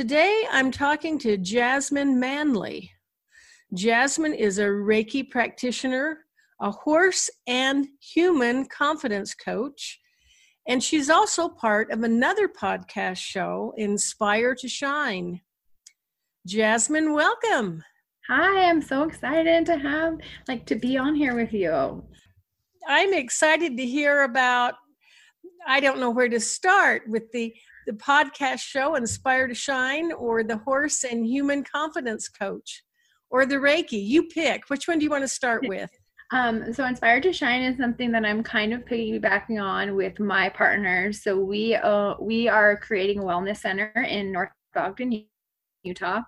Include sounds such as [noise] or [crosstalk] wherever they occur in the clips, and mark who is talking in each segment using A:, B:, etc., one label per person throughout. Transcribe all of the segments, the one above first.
A: Today, I'm talking to Jasmine Manley. Jasmine is a Reiki practitioner, a horse and human confidence coach, and she's also part of another podcast show, Inspire to Shine. Jasmine, welcome.
B: Hi, I'm so excited to have like to be on here with you.
A: I'm excited to hear about I don't know where to start with the the podcast show Inspire to Shine or the Horse and Human Confidence Coach or the Reiki? You pick. Which one do you want to start [laughs] with?
B: Um, so Inspired to Shine is something that I'm kind of piggybacking on with my partners. So we uh, we are creating a wellness center in North Ogden, Utah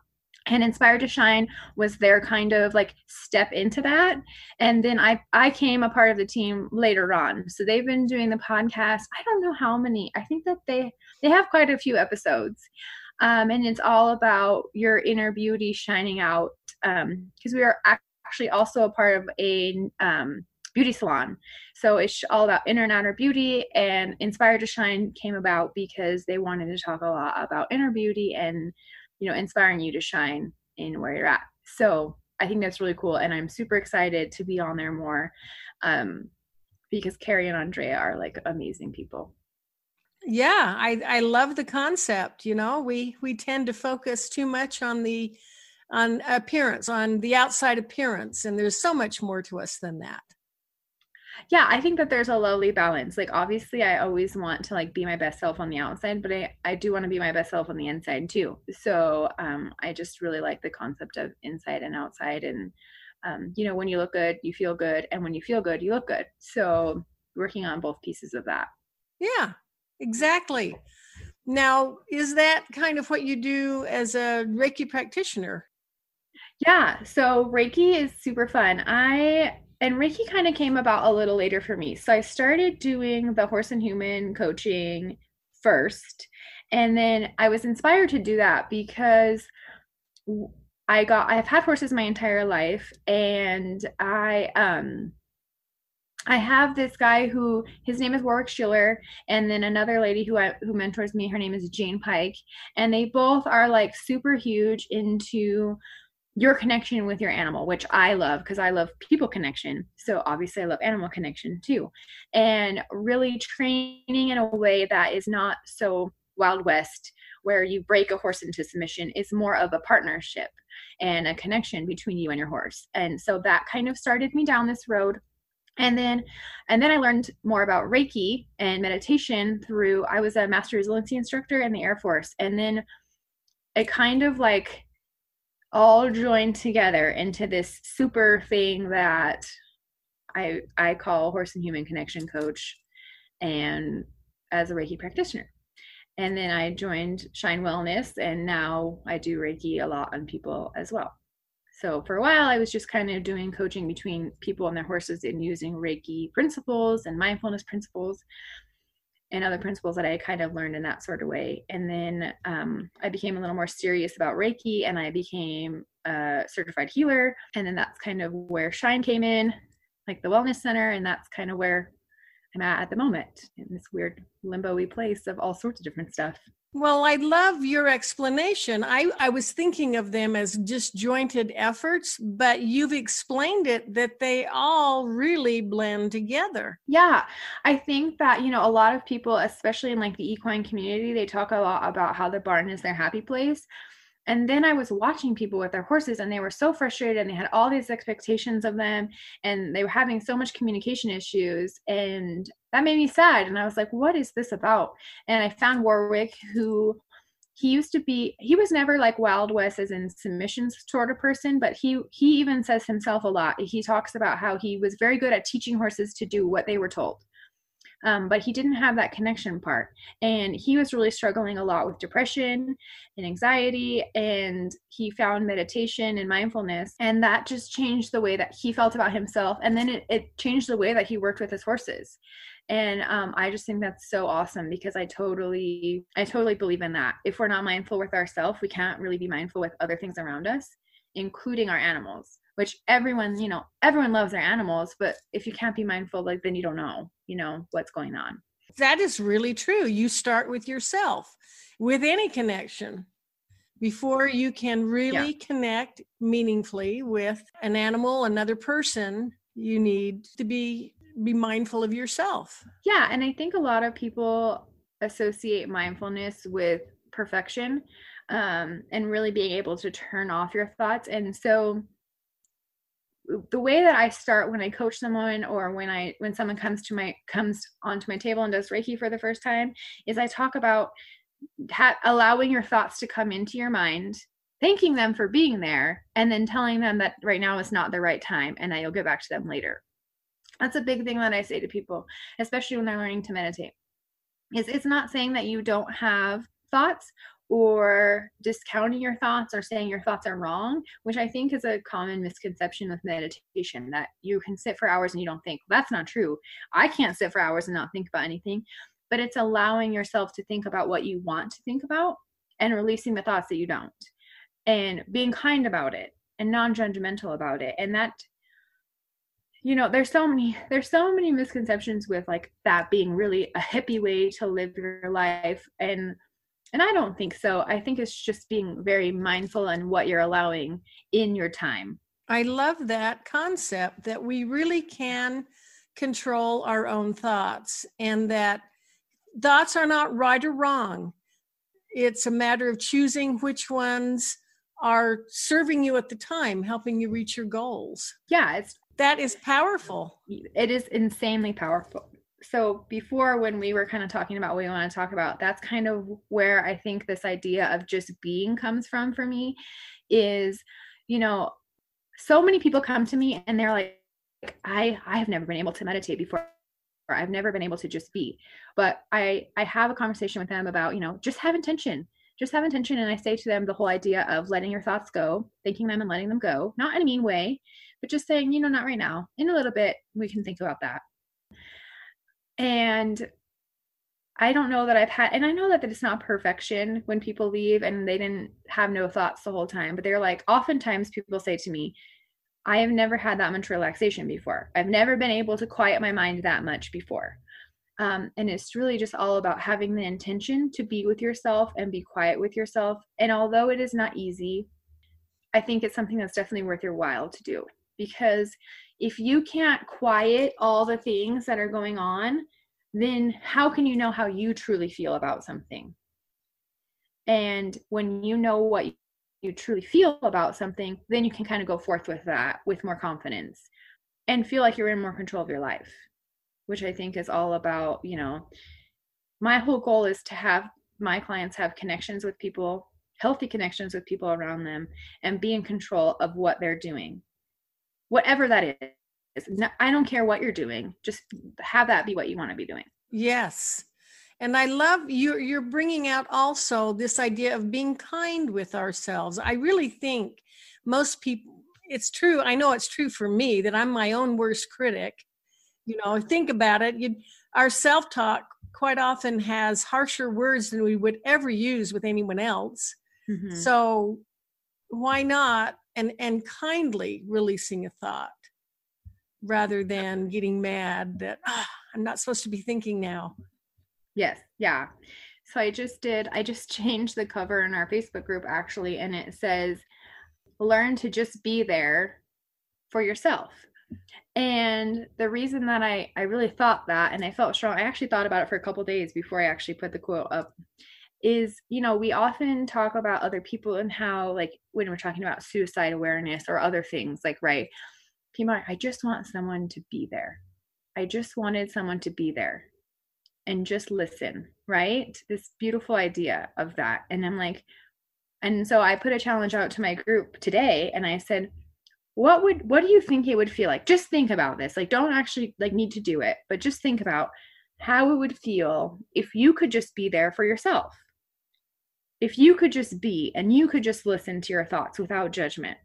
B: and inspired to shine was their kind of like step into that and then i i came a part of the team later on so they've been doing the podcast i don't know how many i think that they they have quite a few episodes um, and it's all about your inner beauty shining out because um, we are actually also a part of a um, beauty salon. So it's all about inner and outer beauty and inspired to shine came about because they wanted to talk a lot about inner beauty and you know inspiring you to shine in where you're at. So i think that's really cool and i'm super excited to be on there more um, because carrie and andrea are like amazing people
A: yeah i i love the concept you know we we tend to focus too much on the on appearance on the outside appearance and there's so much more to us than that.
B: Yeah i think that there's a lovely balance like obviously i always want to like be my best self on the outside but i i do want to be my best self on the inside too. So um i just really like the concept of inside and outside and um you know when you look good you feel good and when you feel good you look good. So working on both pieces of that.
A: Yeah exactly now is that kind of what you do as a reiki practitioner
B: yeah so reiki is super fun i and Reiki kind of came about a little later for me. So I started doing the horse and human coaching first. And then I was inspired to do that because I got I've had horses my entire life and I um I have this guy who his name is Warwick Schiller, and then another lady who I, who mentors me. Her name is Jane Pike, and they both are like super huge into your connection with your animal, which I love because I love people connection. So obviously, I love animal connection too. And really training in a way that is not so Wild West, where you break a horse into submission, is more of a partnership and a connection between you and your horse. And so that kind of started me down this road. And then and then I learned more about Reiki and meditation through I was a master resiliency instructor in the Air Force. And then it kind of like all joined together into this super thing that I I call horse and human connection coach and as a Reiki practitioner. And then I joined Shine Wellness and now I do Reiki a lot on people as well. So for a while I was just kind of doing coaching between people and their horses and using Reiki principles and mindfulness principles and other principles that I kind of learned in that sort of way. And then um, I became a little more serious about Reiki and I became a certified healer. And then that's kind of where Shine came in, like the Wellness Center. And that's kind of where I'm at at the moment in this weird limbo place of all sorts of different stuff.
A: Well, I love your explanation. I, I was thinking of them as disjointed efforts, but you've explained it that they all really blend together.
B: Yeah. I think that, you know, a lot of people, especially in like the equine community, they talk a lot about how the barn is their happy place. And then I was watching people with their horses and they were so frustrated and they had all these expectations of them and they were having so much communication issues. And that made me sad. And I was like, what is this about? And I found Warwick, who he used to be he was never like wild west as in submissions sort of person but he he even says himself a lot he talks about how he was very good at teaching horses to do what they were told um, but he didn't have that connection part. And he was really struggling a lot with depression and anxiety and he found meditation and mindfulness and that just changed the way that he felt about himself. And then it, it changed the way that he worked with his horses. And um, i just think that's so awesome because i totally i totally believe in that. If we're not mindful with ourselves we can't really be mindful with other things around us including our animals which everyone you know everyone loves their animals but if you can't be mindful like then you don't know you know what's going on.
A: That is really true. You start with yourself with any connection before you can really yeah. connect meaningfully with an animal another person you need to be be mindful of yourself.
B: Yeah and i think a lot of people associate mindfulness with perfection um, and really being able to turn off your thoughts and so the way that I start when I coach someone or when I when someone comes to my comes onto my table and does Reiki for the first time is I talk about ha- allowing your thoughts to come into your mind, thanking them for being there, and then telling them that right now is not the right time and that you'll get back to them later. That's a big thing that I say to people, especially when they're learning to meditate. Is it's not saying that you don't have thoughts or discounting your thoughts or saying your thoughts are wrong, which I think is a common misconception with meditation that you can sit for hours and you don't think. That's not true. I can't sit for hours and not think about anything, but it's allowing yourself to think about what you want to think about and releasing the thoughts that you don't and being kind about it and non-judgmental about it. And that you know there's so many there's so many misconceptions with like that being really a hippie way to live your life and and I don't think so. I think it's just being very mindful on what you're allowing in your time.
A: I love that concept that we really can control our own thoughts and that thoughts are not right or wrong. It's a matter of choosing which ones are serving you at the time, helping you reach your goals.
B: Yeah, it's
A: that is powerful.
B: It is insanely powerful so before when we were kind of talking about what we want to talk about that's kind of where i think this idea of just being comes from for me is you know so many people come to me and they're like i i have never been able to meditate before. Or i've never been able to just be. But i i have a conversation with them about you know just have intention. Just have intention. And i say to them the whole idea of letting your thoughts go thinking them and letting them go. Not in a mean way but just saying you know not right now. In a little bit we can think about that and I don't know that I've had, and I know that, it's not perfection when people leave and they didn't have no thoughts the whole time, but they're like, oftentimes people say to me, I have never had that much relaxation before. I've never been able to quiet my mind that much before. Um, and it's really just all about having the intention to be with yourself and be quiet with yourself. And although it is not easy, I think it's something that's definitely worth your while to do because if you can't quiet all the things that are going on, then how can you know how you truly feel about something? And when you know what you truly feel about something, then you can kind of go forth with that with more confidence and feel like you're in more control of your life, which I think is all about, you know, my whole goal is to have my clients have connections with people, healthy connections with people around them, and be in control of what they're doing whatever that is. I don't care what you're doing. Just have that be what you want to be doing.
A: Yes. And I love you you're bringing out also this idea of being kind with ourselves. I really think most people it's true. I know it's true for me that I'm my own worst critic. You know, think about it. You, our self-talk quite often has harsher words than we would ever use with anyone else. Mm-hmm. So why not and and kindly releasing a thought rather than getting mad that oh, i'm not supposed to be thinking now.
B: Yes yeah. So i just did i just [laughs] changed the cover in our facebook group actually and it says learn to just be there for yourself. And the reason that i i really thought that and i felt strong i actually thought about it for a couple days before i actually put the quote up is you know we often talk about other people and how like when we're talking about suicide awareness or other things like right people i just want someone to be there. I just wanted someone to be there and just listen right? This beautiful idea of that. And i'm like and so i put a challenge out to my group today and i said what would what do you think it would feel like? Just think about this. Like don't actually like need to do it but just think about how it would feel if you could just be there for yourself. If you could just be and you could just listen to your thoughts without judgment,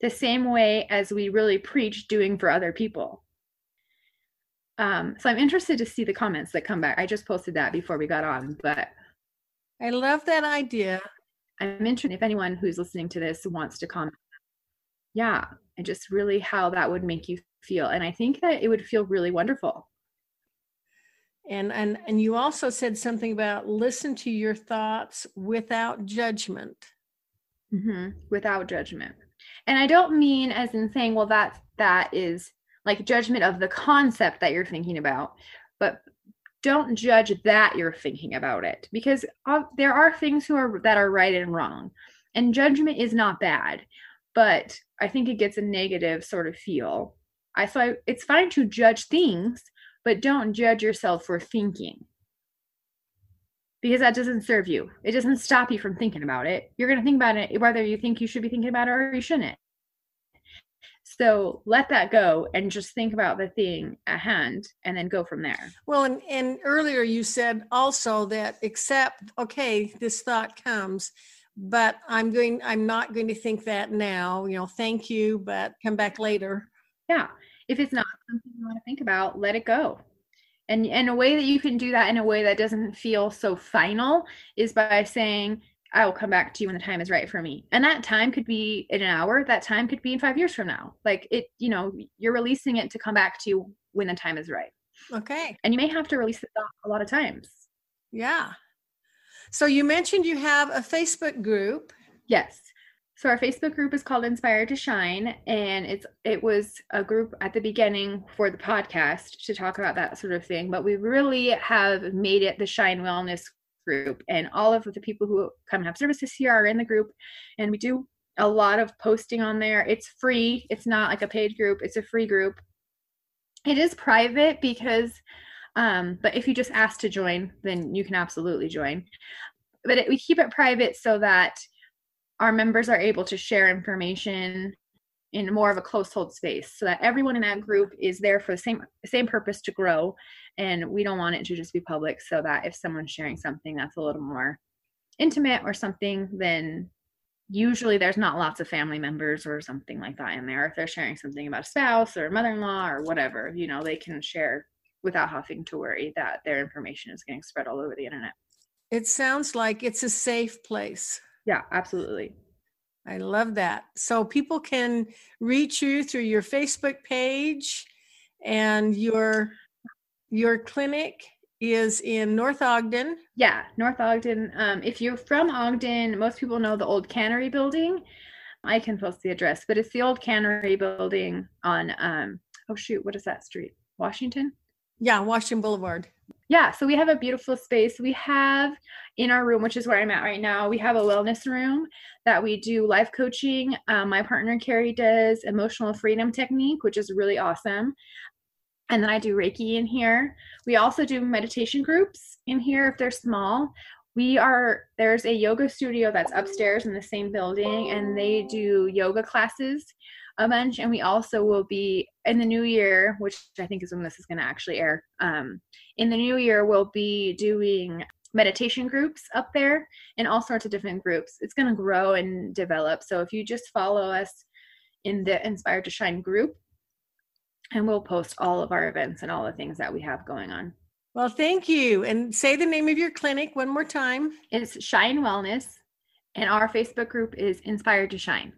B: the same way as we really preach doing for other people. Um, so I'm interested to see the comments that come back. I just posted that before we got on, but
A: I love that idea.
B: I'm interested if anyone who's listening to this wants to comment. Yeah, and just really how that would make you feel. And I think that it would feel really wonderful
A: and and and you also said something about listen to your thoughts without judgment.
B: Mm-hmm. without judgment. And i don't mean as in saying well that that is like judgment of the concept that you're thinking about but don't judge that you're thinking about it because uh, there are things who are that are right and wrong. And judgment is not bad but i think it gets a negative sort of feel. I so I, it's fine to judge things but don't judge yourself for thinking because that doesn't serve you. It doesn't stop you from thinking about it. You're going to think about it whether you think you should be thinking about it or you shouldn't. So let that go and just think about the thing at hand and then go from there.
A: Well, and, and earlier you said also that accept, okay, this thought comes, but I'm going, I'm not going to think that now, you know, thank you, but come back later.
B: Yeah if it's not something you want to think about, let it go. And and a way that you can do that in a way that doesn't feel so final is by saying, I will come back to you when the time is right for me. And that time could be in an hour, that time could be in five years from now. Like it, you know, you're releasing it to come back to you when the time is right.
A: Okay.
B: And you may have to release it a lot of times.
A: Yeah. So you mentioned you have a Facebook group.
B: Yes. So our Facebook group is called Inspired to Shine, and it's it was a group at the beginning for the podcast to talk about that sort of thing. But we really have made it the Shine Wellness group, and all of the people who come and have services here are in the group, and we do a lot of posting on there. It's free. It's not like a paid group. It's a free group. It is private because, um, but if you just ask to join, then you can absolutely join. But it, we keep it private so that our members are able to share information in more of a close hold space so that everyone in that group is there for the same same purpose to grow. And we don't want it to just be public so that if someone's sharing something that's a little more intimate or something then usually there's not lots of family members or something like that in there. If they're sharing something about a spouse or a mother-in-law or whatever you know they can share without having to worry that their information is getting spread all over the internet.
A: It sounds like it's a safe place
B: yeah, absolutely.
A: I love that. So people can reach you through your Facebook page and your your clinic is in North Ogden.
B: Yeah, North Ogden. Um, if you're from Ogden, most people know the old cannery building. I can post the address, but it's the old cannery building on um oh shoot, what is that street? Washington?
A: Yeah, Washington Boulevard.
B: Yeah, so we have a beautiful space. We have in our room, which is where I'm at right now, we have a wellness room that we do life coaching. Um, my partner Carrie does emotional freedom technique, which is really awesome. And then I do Reiki in here. We also do meditation groups in here if they're small. We are, there's a yoga studio that's upstairs in the same building, and they do yoga classes a bunch. And we also will be in the new year, which I think is when this is going to actually air. Um, in the new year, we'll be doing meditation groups up there and all sorts of different groups. It's going to grow and develop. So if you just follow us in the Inspired to Shine group, and we'll post all of our events and all the things that we have going on.
A: Well, thank you. And say the name of your clinic one more time.
B: It's Shine Wellness, and our Facebook group is Inspired to Shine.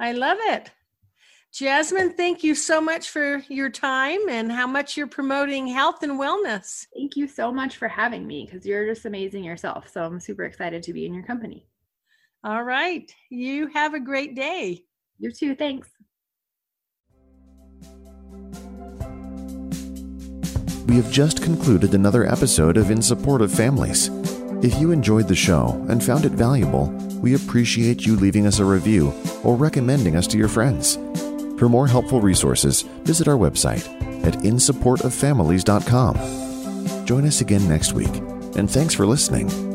A: I love it. Jasmine, thank you so much for your time and how much you're promoting health and wellness.
B: Thank you so much for having me because you're just amazing yourself. So I'm super excited to be in your company.
A: All right. You have a great day.
B: You too. Thanks.
C: We have just concluded another episode of In Support of Families. If you enjoyed the show and found it valuable, we appreciate you leaving us a review or recommending us to your friends. For more helpful resources, visit our website at insupportoffamilies.com. Join us again next week, and thanks for listening.